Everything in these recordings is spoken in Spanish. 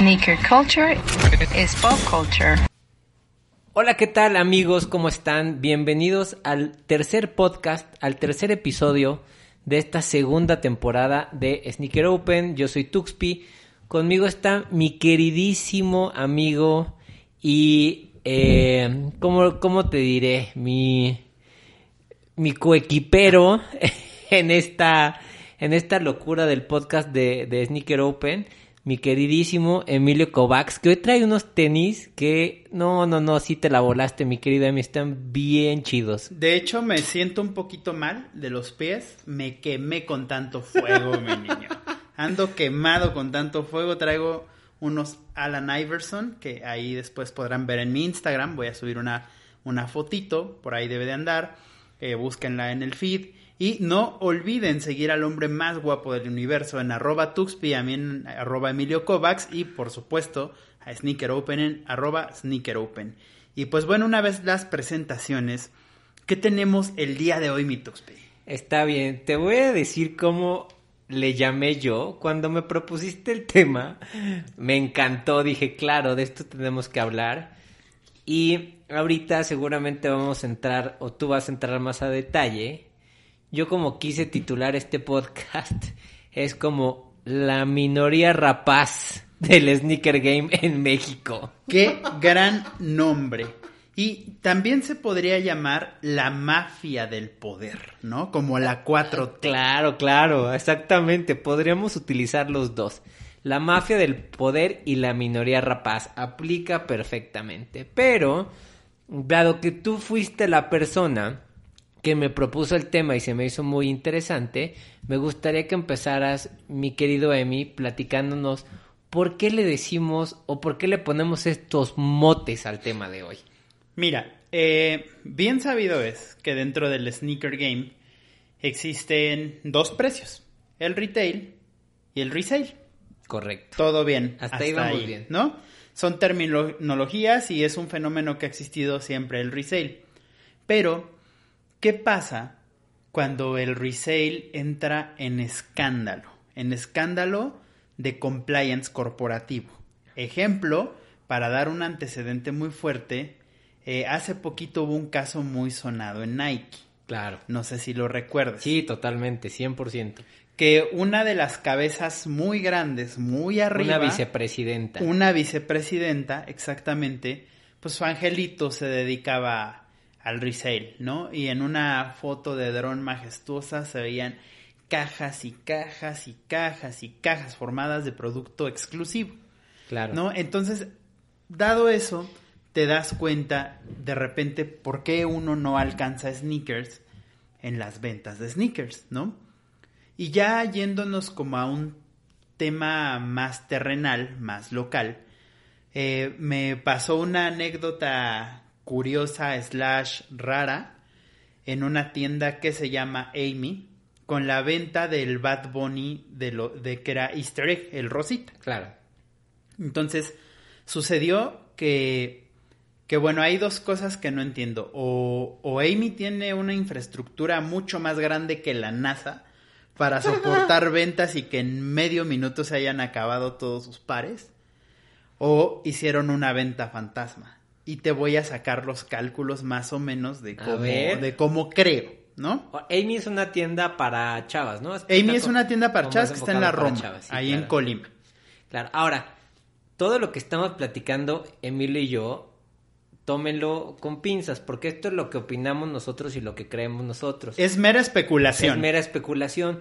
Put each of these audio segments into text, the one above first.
Sneaker culture is pop culture. Hola, ¿qué tal amigos? ¿Cómo están? Bienvenidos al tercer podcast, al tercer episodio de esta segunda temporada de Sneaker Open. Yo soy Tuxpi. Conmigo está mi queridísimo amigo y, eh, ¿cómo, ¿cómo te diré? Mi, mi coequipero en esta, en esta locura del podcast de Sneaker Open mi queridísimo Emilio Kovacs, que hoy trae unos tenis que no, no, no, sí te la volaste, mi querida Emi, están bien chidos. De hecho, me siento un poquito mal de los pies, me quemé con tanto fuego, mi niño. Ando quemado con tanto fuego, traigo unos Alan Iverson, que ahí después podrán ver en mi Instagram, voy a subir una, una fotito, por ahí debe de andar, eh, búsquenla en el feed. Y no olviden seguir al hombre más guapo del universo en arroba tuxpi, a mí en arroba Emilio Kovacs y por supuesto a Sneaker Open en arroba Sneaker Open. Y pues bueno, una vez las presentaciones, ¿qué tenemos el día de hoy, mi Tuxpi? Está bien, te voy a decir cómo le llamé yo cuando me propusiste el tema. Me encantó, dije, claro, de esto tenemos que hablar. Y ahorita seguramente vamos a entrar, o tú vas a entrar más a detalle yo como quise titular este podcast, es como la minoría rapaz del sneaker game en México. Qué gran nombre. Y también se podría llamar la mafia del poder, ¿no? Como la 4. Claro, claro, exactamente. Podríamos utilizar los dos. La mafia del poder y la minoría rapaz aplica perfectamente. Pero, dado que tú fuiste la persona que me propuso el tema y se me hizo muy interesante, me gustaría que empezaras, mi querido Emi, platicándonos por qué le decimos o por qué le ponemos estos motes al tema de hoy. Mira, eh, bien sabido es que dentro del sneaker game existen dos precios, el retail y el resale. Correcto. Todo bien. Hasta, ahí vamos bien. ¿No? Son terminologías y es un fenómeno que ha existido siempre el resale. Pero ¿Qué pasa cuando el resale entra en escándalo? En escándalo de compliance corporativo. Ejemplo, para dar un antecedente muy fuerte, eh, hace poquito hubo un caso muy sonado en Nike. Claro. No sé si lo recuerdas. Sí, totalmente, 100%. Que una de las cabezas muy grandes, muy arriba. Una vicepresidenta. Una vicepresidenta, exactamente. Pues su angelito se dedicaba al resale, ¿no? Y en una foto de dron majestuosa se veían cajas y cajas y cajas y cajas formadas de producto exclusivo. Claro. ¿No? Entonces, dado eso, te das cuenta de repente por qué uno no alcanza sneakers en las ventas de sneakers, ¿no? Y ya yéndonos como a un tema más terrenal, más local, eh, me pasó una anécdota curiosa slash rara en una tienda que se llama Amy con la venta del Bad Bunny de, lo, de que era Easter egg, el rosita. Claro. Entonces, sucedió que, que bueno, hay dos cosas que no entiendo. O, o Amy tiene una infraestructura mucho más grande que la NASA para soportar ventas y que en medio minuto se hayan acabado todos sus pares. O hicieron una venta fantasma y te voy a sacar los cálculos más o menos de cómo, de cómo creo, ¿no? Amy es una tienda para chavas, ¿no? Amy es una tienda para chavas que está en la Roma, ahí en Colima. Claro, ahora, todo lo que estamos platicando, Emilio y yo, tómenlo con pinzas, porque esto es lo que opinamos nosotros y lo que creemos nosotros. Es mera especulación. Es mera especulación,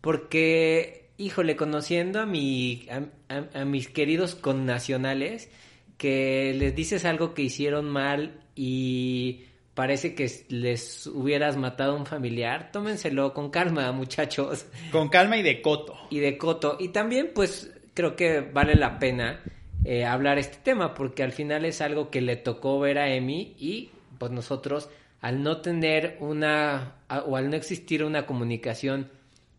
porque, híjole, conociendo a, mi, a mis queridos connacionales, que les dices algo que hicieron mal y parece que les hubieras matado a un familiar, tómenselo con calma, muchachos. Con calma y de coto. Y de coto. Y también, pues, creo que vale la pena eh, hablar este tema, porque al final es algo que le tocó ver a Emi y, pues, nosotros, al no tener una, o al no existir una comunicación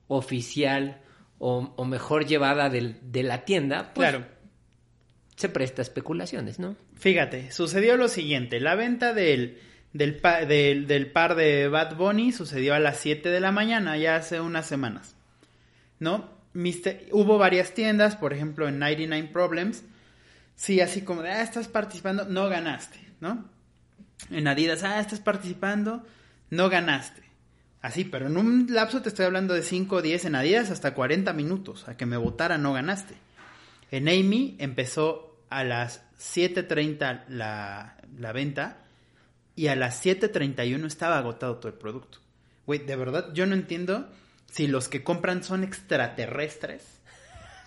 oficial o, mejor llevada de la tienda, pues, claro se presta a especulaciones, ¿no? Fíjate, sucedió lo siguiente, la venta del, del, par de Bad Bunny sucedió a las 7 de la mañana, ya hace unas semanas, ¿no? hubo varias tiendas, por ejemplo en 99 Problems, Sí, así como de, ah, estás participando, no ganaste, ¿no? En Adidas, ah, estás participando, no ganaste. Así, pero en un lapso te estoy hablando de 5 o 10 en Adidas hasta 40 minutos. A que me votara no ganaste. En Amy empezó a las 7.30 la, la venta y a las 7.31 estaba agotado todo el producto. Güey, de verdad, yo no entiendo si los que compran son extraterrestres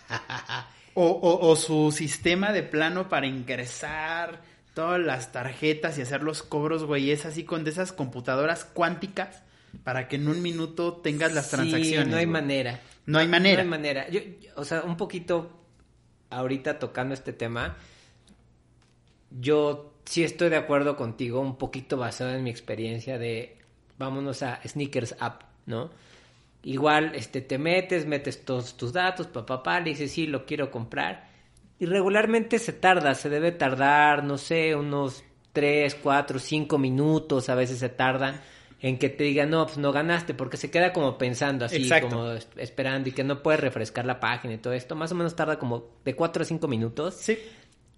o, o, o su sistema de plano para ingresar todas las tarjetas y hacer los cobros, güey, es así con de esas computadoras cuánticas para que en un minuto tengas las Sí, transacciones. no hay güey. manera. No hay manera. No hay manera. Yo, yo- o sea, un poquito ahorita tocando este tema, yo sí estoy de acuerdo contigo, un poquito basado en mi experiencia de vámonos a Sneakers App, ¿no? Igual, este, te metes, metes todos tus datos, papá, papá, le dices, sí, lo quiero comprar. Y regularmente se tarda, se debe tardar, no sé, unos 3, 4, 5 minutos, a veces se tardan en que te digan, no, pues no ganaste, porque se queda como pensando así, Exacto. como es- esperando y que no puede refrescar la página y todo esto. Más o menos tarda como de 4 a 5 minutos. Sí,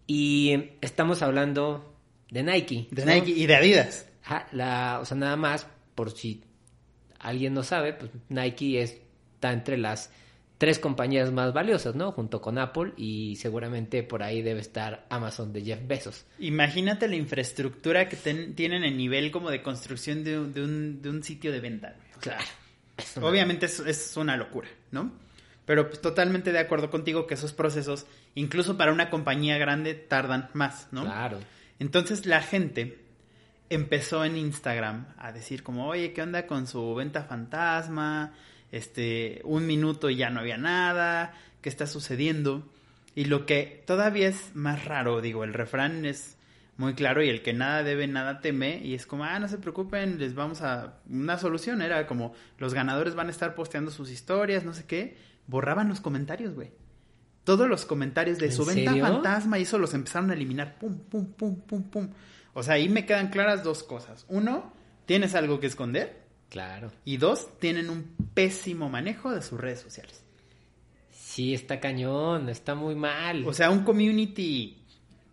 Y estamos hablando de Nike. de ¿no? Nike y de Adidas. Ajá, la, o sea, nada más, por si alguien no sabe, pues Nike es- está entre las tres compañías más valiosas, ¿no? Junto con Apple y seguramente por ahí debe estar Amazon de Jeff Bezos. Imagínate la infraestructura que ten- tienen en nivel como de construcción de, un- de un, de un sitio de venta. O sea, Claro. Es Obviamente es, es una locura, ¿no? Pero pues, totalmente de acuerdo contigo que esos procesos, incluso para una compañía grande, tardan más, ¿no? Claro. Entonces la gente empezó en Instagram a decir como, oye, ¿qué onda con su venta fantasma? Este, un minuto y ya no había nada, ¿qué está sucediendo? Y lo que todavía es más raro, digo, el refrán es muy claro y el que nada debe, nada teme, y es como, ah, no se preocupen, les vamos a... Una solución era como, los ganadores van a estar posteando sus historias, no sé qué, borraban los comentarios, güey. Todos los comentarios de ¿En su venta serio? fantasma y eso los empezaron a eliminar, pum, pum, pum, pum, pum. O sea, ahí me quedan claras dos cosas. Uno, tienes algo que esconder. Claro. Y dos, tienen un pésimo manejo de sus redes sociales. Sí, está cañón, está muy mal. O sea, un community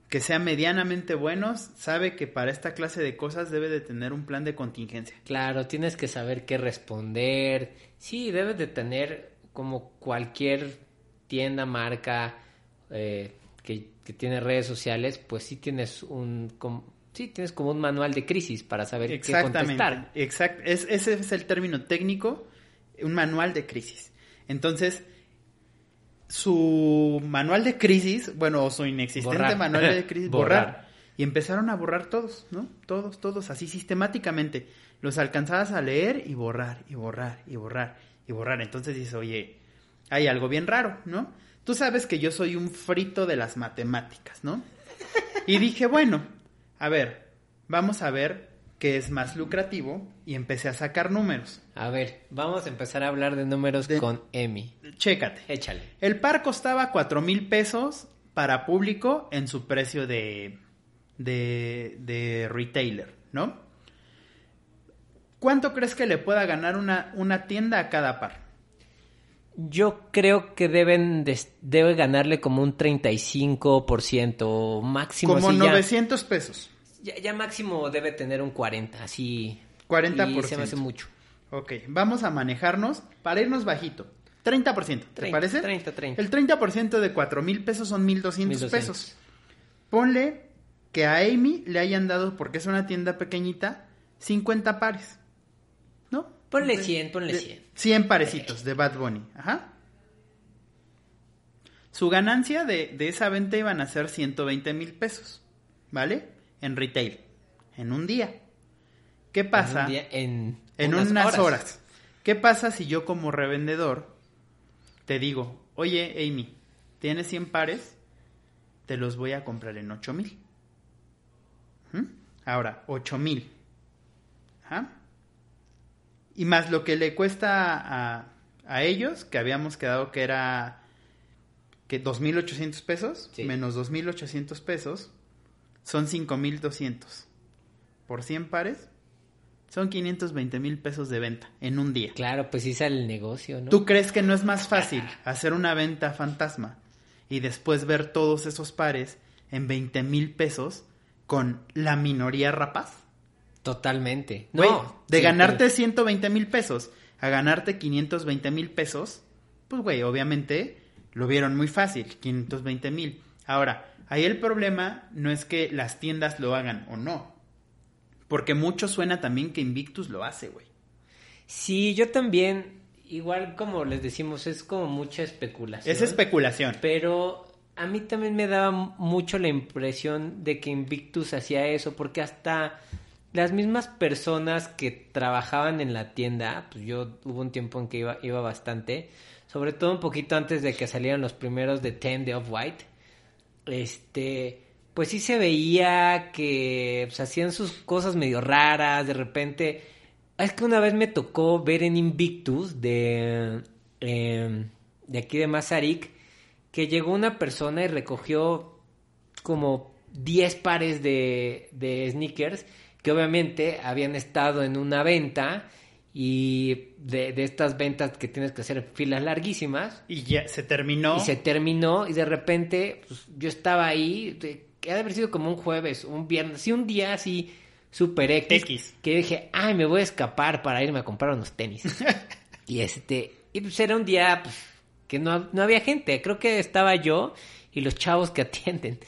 que sea medianamente bueno sabe que para esta clase de cosas debe de tener un plan de contingencia. Claro, tienes que saber qué responder. Sí, debes de tener como cualquier tienda, marca eh, que, que tiene redes sociales, pues sí tienes un sí tienes como un manual de crisis para saber qué Exactamente. contestar. Exact, es, ese es el término técnico, un manual de crisis. Entonces, su manual de crisis, bueno, o su inexistente Borrar. manual de crisis, Borrar. borrar. Y empezaron a borrar todos, ¿no? Todos, todos, así sistemáticamente. Los alcanzabas a leer y borrar, y borrar, y borrar, y borrar. Entonces dices, oye, hay algo bien raro, ¿no? Tú sabes que yo soy un frito de las matemáticas, ¿no? Y dije, bueno, a ver, vamos a ver qué es más lucrativo y empecé a sacar números. A ver, vamos a empezar a hablar de números De- con Emi. Chécate. Échale. El par costaba cuatro mil pesos para público en su precio de, de, de retailer, ¿no? ¿Cuánto crees que le pueda ganar una, una tienda a cada par? Yo creo que deben de- debe ganarle como un 35% máximo. Como ya- 900 pesos. Ya, ya máximo debe tener un 40, así. 40%. Y se me hace mucho. Ok, vamos a manejarnos para irnos bajito. 30%, ¿te 30, parece? 30, 30. El 30% de 4 mil pesos son 1200 1200. pesos. Ponle que a Amy le hayan dado, porque es una tienda pequeñita, 50 pares. ¿No? Ponle De- 100, ponle de- 100. 100 parecitos de Bad Bunny. Ajá. Su ganancia de, de esa venta iban a ser 120 mil pesos. ¿Vale? En retail. En un día. ¿Qué pasa? En, un día- en En unas, horas. ¿Qué pasa si yo como revendedor te digo, oye Amy, tienes 100 pares, te los voy a comprar en 8 mil? ¿Mm? Ahora, 8 mil. Ajá. Y más lo que le cuesta a, a ellos, que habíamos quedado que era que 2.800 pesos, Sí. menos 2.800 pesos, son 5.200. Por 100 pares, son 520 mil pesos de venta en un día. Claro, pues sí sale el negocio, ¿no? ¿Tú crees que no es más fácil hacer una venta fantasma y después ver todos esos pares en 20 mil pesos con la minoría rapaz. Totalmente. No. de sí, ganarte pero- 120 mil pesos a ganarte 520 mil pesos, pues güey, obviamente lo vieron muy fácil, 520 mil. Ahora, ahí el problema no es que las tiendas lo hagan o no, porque mucho suena también que Invictus lo hace, güey. Sí, yo también, igual como les decimos, es como mucha especulación. Es especulación. Pero a mí también me daba mucho la impresión de que Invictus hacía eso, porque hasta las mismas personas que trabajaban en la tienda, pues yo hubo un tiempo en que iba, iba bastante, sobre todo un poquito antes de que salieran los primeros de Ten de Off-White, este, pues sí se veía que pues, hacían sus cosas medio raras, de repente... Es que una vez me tocó ver en Invictus de, eh, de aquí de Mazarik que llegó una persona y recogió como 10 pares de, de sneakers que obviamente habían estado en una venta y de, de estas ventas que tienes que hacer filas larguísimas Y ya se terminó. y se terminó y de repente pues, yo estaba ahí, que ha de haber sido como un jueves, un viernes, sí, un día así super X, X. que dije, ay, me voy a escapar para irme a comprar unos tenis. y este, y pues era un día pues, que no, no había gente, creo que estaba yo y los chavos que atienden.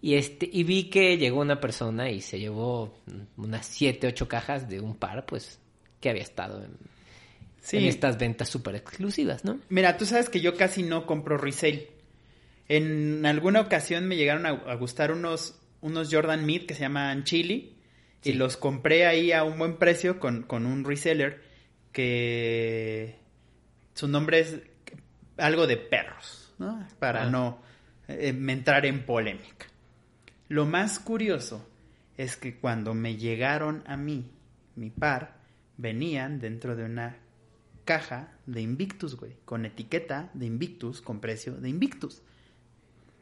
Y este, y vi que llegó una persona y se llevó unas siete, ocho cajas de un par, pues, que había estado en, Sí. en estas ventas súper exclusivas, ¿no? Mira, tú sabes que yo casi no compro resale. En alguna ocasión me llegaron a, a gustar unos, unos Jordan Mid que se llaman Chili. Sí. Y los compré ahí a un buen precio con, con un reseller que su nombre es algo de perros, ¿no? Para Ah. no eh, entrar en polémica. Lo más curioso es que cuando me llegaron a mí, mi par, venían dentro de una caja de Invictus, güey, con etiqueta de Invictus, con precio de Invictus.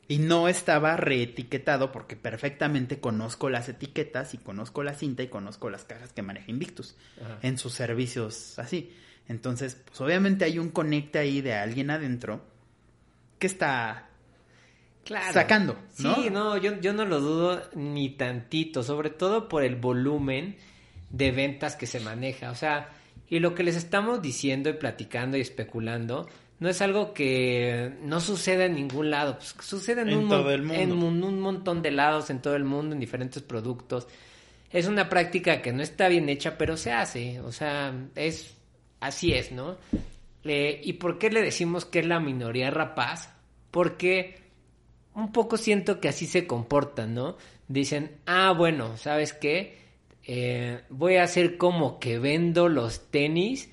Y no estaba reetiquetado porque perfectamente conozco las etiquetas y conozco la cinta y conozco las cajas que maneja Invictus Ajá. en sus servicios así. Entonces, pues obviamente hay un conecte ahí de alguien adentro que está Claro. sacando, ¿no? Sí, no, yo, yo no lo dudo ni tantito, sobre todo por el volumen de ventas que se maneja. O sea, y lo que les estamos diciendo y platicando y especulando no es algo que no suceda en ningún lado, pues sucede en, En un, todo mon- el mundo. en un, un montón de lados en todo el mundo, en diferentes productos. Es una práctica que no está bien hecha, pero se hace. O sea, es así es, ¿no? Eh, ¿Y por qué le decimos que es la minoría rapaz? Porque un poco siento que así se comportan, ¿no? Dicen, ah, bueno, ¿sabes qué? Eh, voy a hacer como que vendo los tenis,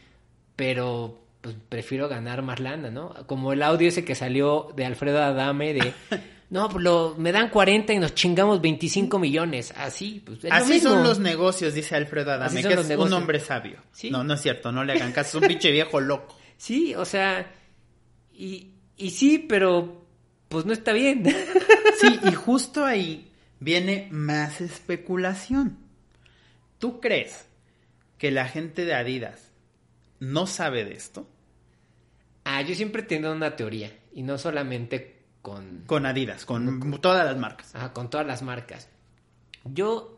pero pues prefiero ganar más lana, ¿no? Como el audio ese que salió de Alfredo Adame de, no, pues lo, me dan 40 y nos chingamos 25 millones, así, pues es lo Así mismo. son los negocios, dice Alfredo Adame, que es un hombre sabio. Sí. No, no es cierto, no le hagan caso, es un pinche viejo loco. Sí, o sea, y, y sí, pero pues no está bien. Sí, y justo ahí viene más especulación. ¿Tú crees que la gente de Adidas no sabe de esto? Ah, yo siempre he tenido una teoría, y no solamente con, Con Adidas, con todas las marcas. ajá, con todas las marcas. Yo,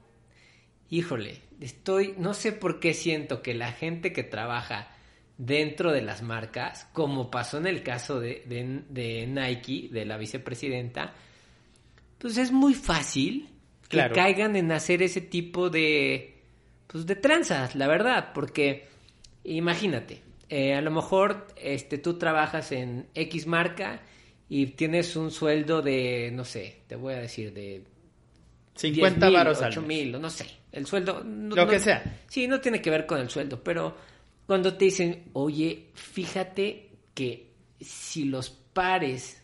híjole, estoy, no sé por qué siento que la gente que trabaja dentro de las marcas, como pasó en el caso de, de- de Nike, de la vicepresidenta, pues es muy fácil que caigan en hacer ese tipo de, pues de tranzas, la verdad, porque imagínate, eh, a lo mejor este, tú trabajas en X marca y tienes un sueldo de, no sé, te voy a decir, de 50 10,000, varos al 8 mes. mil, o no sé, el sueldo... no- Lo no- que sea. Sí, no tiene que ver con el sueldo, pero cuando te dicen, oye, fíjate que si los pares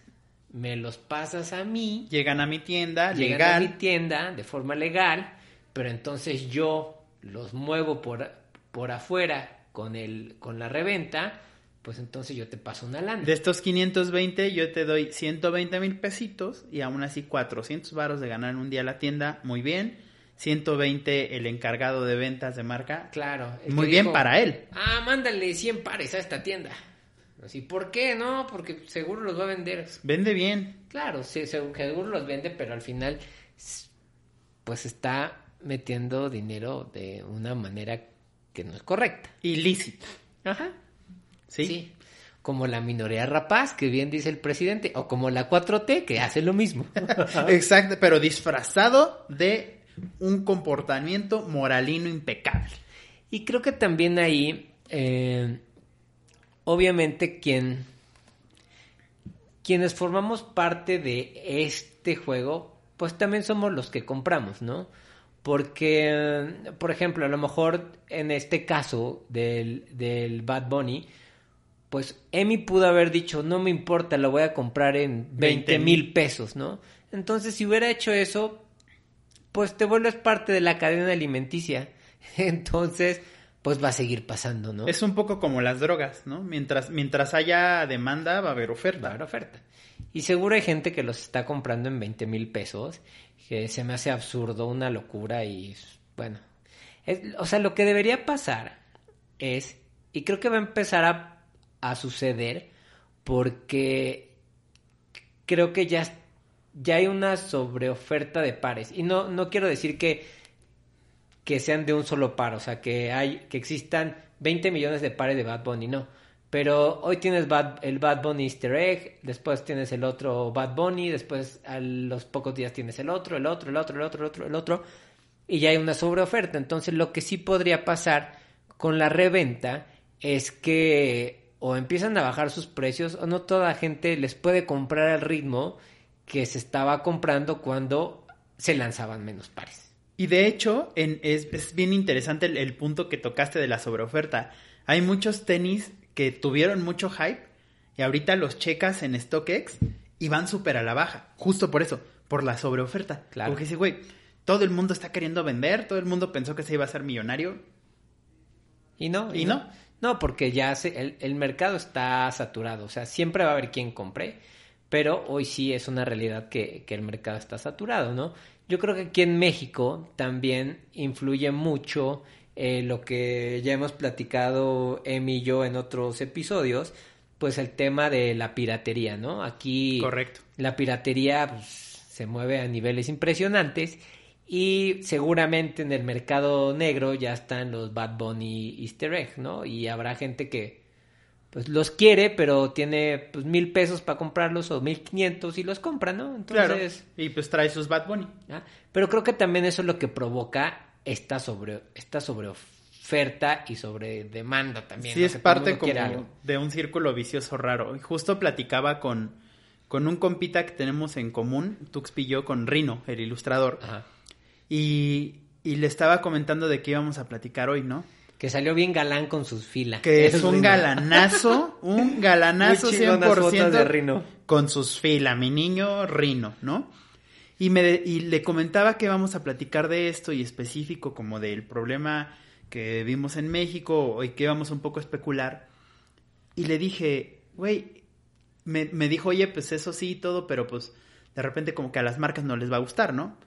me los pasas a mí, Llegan a mi tienda, llegan a mi tienda de forma legal, pero entonces yo los muevo por, por afuera con, el, con la reventa, pues entonces yo te paso una lana. De estos 520 yo te doy 120 mil pesitos y aún así 400 varos de ganar en un día la tienda, muy bien. 120 el encargado de ventas de marca, Claro. muy bien dijo, para él. Ah, mándale 100 pares a esta tienda. Así, ¿por qué? No, porque seguro los va a vender. Vende bien. Claro, sí, seg- seguro los vende, pero al final, pues está metiendo dinero de una manera que no es correcta. Ilícito. Ajá. ¿Sí? Sí. Como la minoría rapaz, que bien dice el presidente, o como la 4T, que hace lo mismo. Exacto, pero disfrazado de un comportamiento moralino impecable. Y creo que también ahí, eh, obviamente, quien, quienes formamos parte de este juego, pues también somos los que compramos, ¿no? Porque, por ejemplo, a lo mejor en este caso del, del Bad Bunny, pues Emi pudo haber dicho, no me importa, lo voy a comprar en 20 mil pesos, ¿no? Entonces, si hubiera hecho eso, pues te vuelves parte de la cadena alimenticia. Entonces, pues va a seguir pasando, ¿no? Es un poco como las drogas, ¿no? Mientras, mientras haya demanda, va a haber Va a oferta. haber oferta. Y seguro hay gente que los está comprando en 20 mil pesos, que se me hace absurdo, una locura y bueno. o sea, lo que debería pasar es, y creo que va a empezar a, a suceder, porque creo que ya, ya hay una sobreoferta de pares. Y no, no quiero decir que, que sean de un solo par, o sea, que, hay, que existan 20 millones de pares de Bad Bunny, no. Pero hoy tienes el Bad Bunny Easter Egg, después tienes el otro Bad Bunny, después a los pocos días tienes el otro, el otro, el otro, el otro, el otro, el otro, y ya hay una sobreoferta. Entonces lo que sí podría pasar con la reventa es que o empiezan a bajar sus precios o no toda la gente les puede comprar al ritmo que se estaba comprando cuando se lanzaban menos pares. Y de hecho, es bien interesante el, el punto que tocaste de la sobreoferta. Hay muchos tenis que tuvieron mucho hype y ahorita los checas en StockX y van súper a la baja. Justo por eso, por la sobreoferta. Claro. Porque dice, güey, todo el mundo está queriendo vender, todo el mundo pensó que se iba a hacer millonario. Y no, ¿Y no? No, porque ya se- el, el mercado está saturado, o sea, siempre va a haber quien compre, pero hoy sí es una realidad que, que el mercado está saturado, ¿no? Yo creo que aquí en México también influye mucho eh, lo que ya hemos platicado Emi y yo en otros episodios, pues el tema de la piratería, ¿no? Aquí Correcto. la piratería pues, se mueve a niveles impresionantes y seguramente en el mercado negro ya están los Bad Bunny Easter egg, ¿no? Y habrá gente que pues los quiere, pero tiene pues mil pesos para comprarlos o mil quinientos y los compra, ¿no? Entonces, Claro. Y pues trae sus Bad Bunny. ¿ah? pero creo que también eso es lo que provoca esta sobre esta sobreoferta y sobre demanda también. Sí, ¿no? es Que parte como de un círculo vicioso raro. Justo platicaba con, con un compita que tenemos en común, Tuxpi y yo, con Rino, el ilustrador. Ajá. Y, y le estaba comentando de qué íbamos a platicar hoy, ¿no? Que salió bien galán con sus filas. Que es un Rino. galanazo, un galanazo Muy chingonas fotos 100% de Rino. con sus filas, mi niño Rino, ¿no? Y, me, y le comentaba que vamos a platicar de esto y específico como del problema que vimos en México y que vamos un poco a especular. Y le dije, güey, me, me dijo, oye, pues eso sí y todo, pero pues de repente como que a las marcas no les va a gustar, ¿no?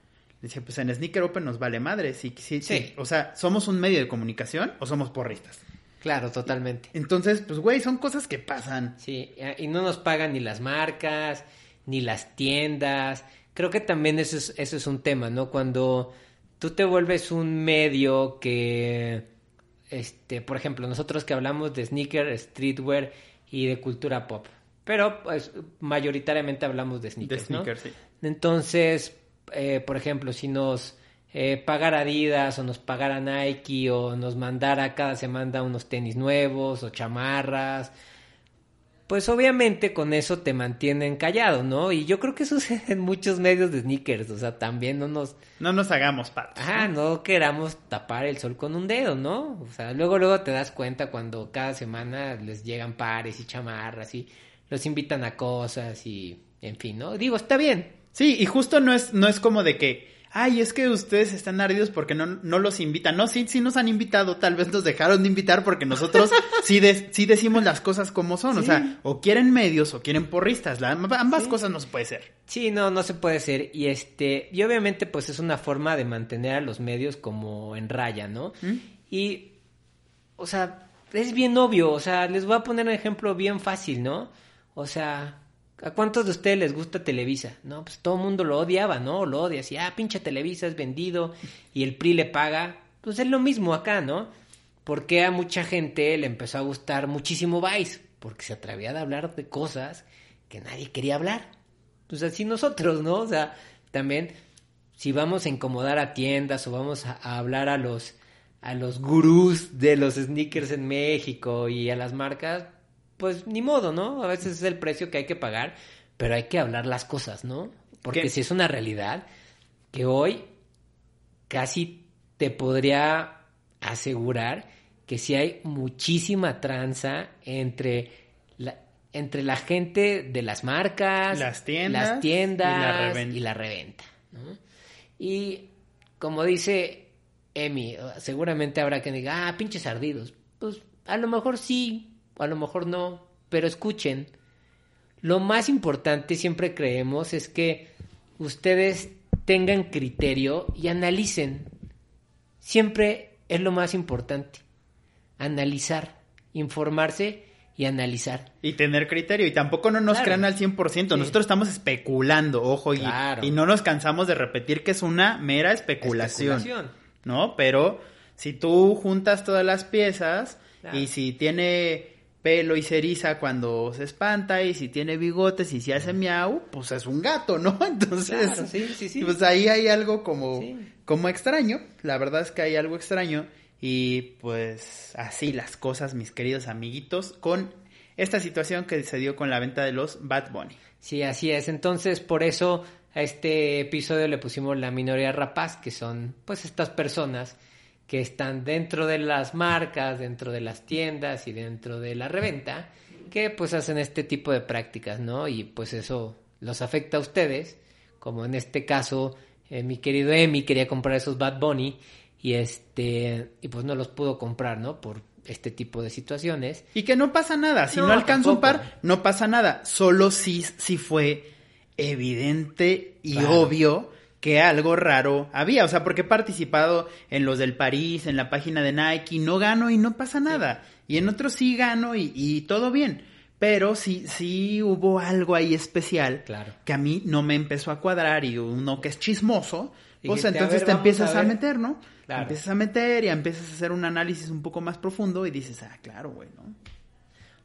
Le dije, pues en Sneaker Open nos vale madre. Sí, sí, sí. Sí. O sea, ¿somos un medio de comunicación o somos porristas? Claro, totalmente. Entonces, pues, güey, son cosas que pasan. Sí, y no nos pagan ni las marcas, ni las tiendas. Creo que también eso es, eso es un tema, ¿no? Cuando tú te vuelves un medio que, este, por ejemplo, nosotros que hablamos de sneaker, streetwear y de cultura pop, pero pues mayoritariamente hablamos de De sneakers, ¿no? sneakers, sí. Entonces, eh, por ejemplo, si nos eh, pagara Adidas o nos pagara Nike o nos mandara cada semana unos tenis nuevos o chamarras, pues obviamente con eso te mantienen callado, ¿no? Y yo creo que sucede en muchos medios de sneakers, o sea, también no nos, No nos hagamos patos. ajá, no queramos tapar el sol con un dedo, ¿no? O sea, luego luego te das cuenta cuando cada semana les llegan pares y chamarras y los invitan a cosas y, en fin, ¿no? Digo, está bien, Sí, y justo no es, no es como de que, ay, es que ustedes están ardidos porque no, no los invitan. No, sí, sí nos han invitado, tal vez nos dejaron de invitar porque nosotros sí, de- sí decimos las cosas como son. O sea, o quieren medios o quieren porristas. La- ambas cosas no se puede ser. Sí, no, no se puede ser. Y este, y obviamente, pues es una forma de mantener a los medios como en raya, ¿no? ¿Mm? Y, o sea, es bien obvio, o sea, les voy a poner un ejemplo bien fácil, ¿no? O sea, ¿a cuántos de ustedes les gusta Televisa? No, pues todo el mundo lo odiaba, ¿no? Lo odia, así, ah, pinche Televisa es vendido y el PRI le paga. Pues es lo mismo acá, ¿no? Porque a mucha gente le empezó a gustar muchísimo Vice? Porque se atrevía a hablar de cosas que nadie quería hablar. Pues así nosotros, ¿no? O sea, también si vamos a incomodar a tiendas o vamos a, hablar a los a los gurús de los sneakers en México y a las marcas, pues ni modo, ¿no? A veces es el precio que hay que pagar, pero hay que hablar las cosas, ¿no? Porque si es una realidad que hoy casi te podría asegurar que si hay muchísima tranza entre la, entre la gente de las marcas, las tiendas, las tiendas y la reventa. ¿no? Y como dice Emi, seguramente habrá quien diga, ah, pinches ardidos. Pues a lo mejor sí, a lo mejor no, pero escuchen. Lo más importante siempre creemos es que ustedes tengan criterio y analicen. Siempre es lo más importante. Analizar, informarse y analizar. Y tener criterio. Y tampoco no nos claro. crean al 100%. Nosotros estamos especulando, ojo, y, claro. y, no nos cansamos de repetir que es una mera especulación. especulación. ¿no? Pero si tú juntas todas las piezas claro. y si tiene pelo y ceriza cuando se espanta y si tiene bigotes y si hace miau, pues es un gato, ¿no? Entonces, claro, sí, sí, sí. pues ahí hay algo como, como extraño. La verdad es que hay algo extraño y pues así las cosas, mis queridos amiguitos, con esta situación que se dio con la venta de los Bad Bunny. Sí, así es. Entonces, por eso a este episodio le pusimos la minoría rapaz, que son pues estas personas que están dentro de las marcas, dentro de las tiendas y dentro de la reventa, que pues hacen este tipo de prácticas, ¿no? Y pues eso los afecta a ustedes, como en este caso eh, mi querido Emi quería comprar esos Bad Bunny y este y pues no los pudo comprar, ¿no? Por este tipo de situaciones. Y que no pasa nada, si no, no alcanza un par, no pasa nada, solo si, si fue evidente y claro. obvio que algo raro había, o sea, porque he participado en los del París, en la página de Nike, no gano y no pasa nada, sí. y en otros sí gano y, y, todo bien, pero sí, sí hubo algo ahí especial claro. que a mí no me empezó a cuadrar y uno que es chismoso, pues entonces ver, te empiezas a, a, meter, ¿no? Claro. Empiezas a meter y empiezas a hacer un análisis un poco más profundo y dices, ah, claro, güey, ¿no?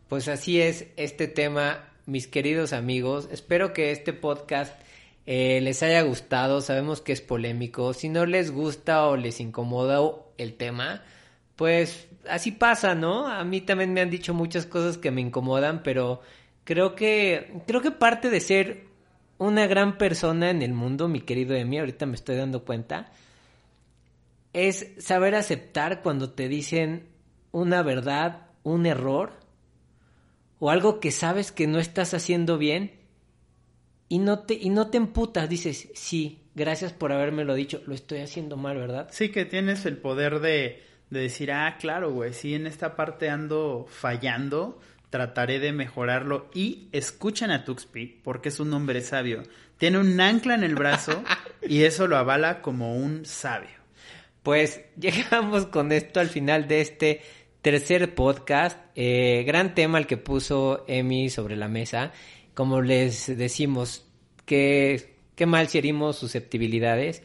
Pues así es este tema, mis queridos amigos. Espero que este podcast eh, les haya gustado. Sabemos que es polémico. Si no les gusta o les incomoda el tema, pues así pasa, ¿no? A mí también me han dicho muchas cosas que me incomodan, pero creo que creo que parte de ser una gran persona en el mundo, mi querido Emi, ahorita me estoy dando cuenta, es saber aceptar cuando te dicen una verdad, un error o algo que sabes que no estás haciendo bien y no te y no te emputas, dices, "Sí, gracias por habérmelo dicho, lo estoy haciendo mal, ¿verdad?" Sí que tienes el poder de de decir, "Ah, claro, güey, sí en esta parte ando fallando." trataré de mejorarlo y escuchen a Tuxpi porque es un hombre sabio. Tiene un ancla en el brazo y eso lo avala como un sabio. Pues llegamos con esto al final de este tercer podcast. Eh, gran tema el que puso Emi sobre la mesa. Como les decimos, qué, qué mal si herimos susceptibilidades.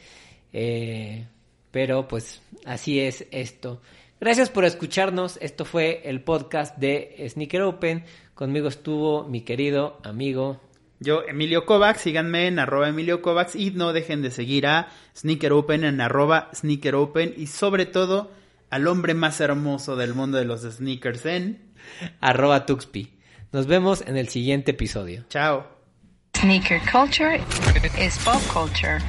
Eh, pero pues así es esto. Gracias por escucharnos. Esto fue el podcast de Sneaker Open. Conmigo estuvo mi querido amigo. Yo, Emilio Kovacs. Síganme en arroba Emilio Kovacs. Y no dejen de seguir a Sneaker Open en arroba Sneaker Open. Y sobre todo al hombre más hermoso del mundo de los sneakers en arroba Tuxpi. Nos vemos en el siguiente episodio. Chao. Sneaker culture is pop culture.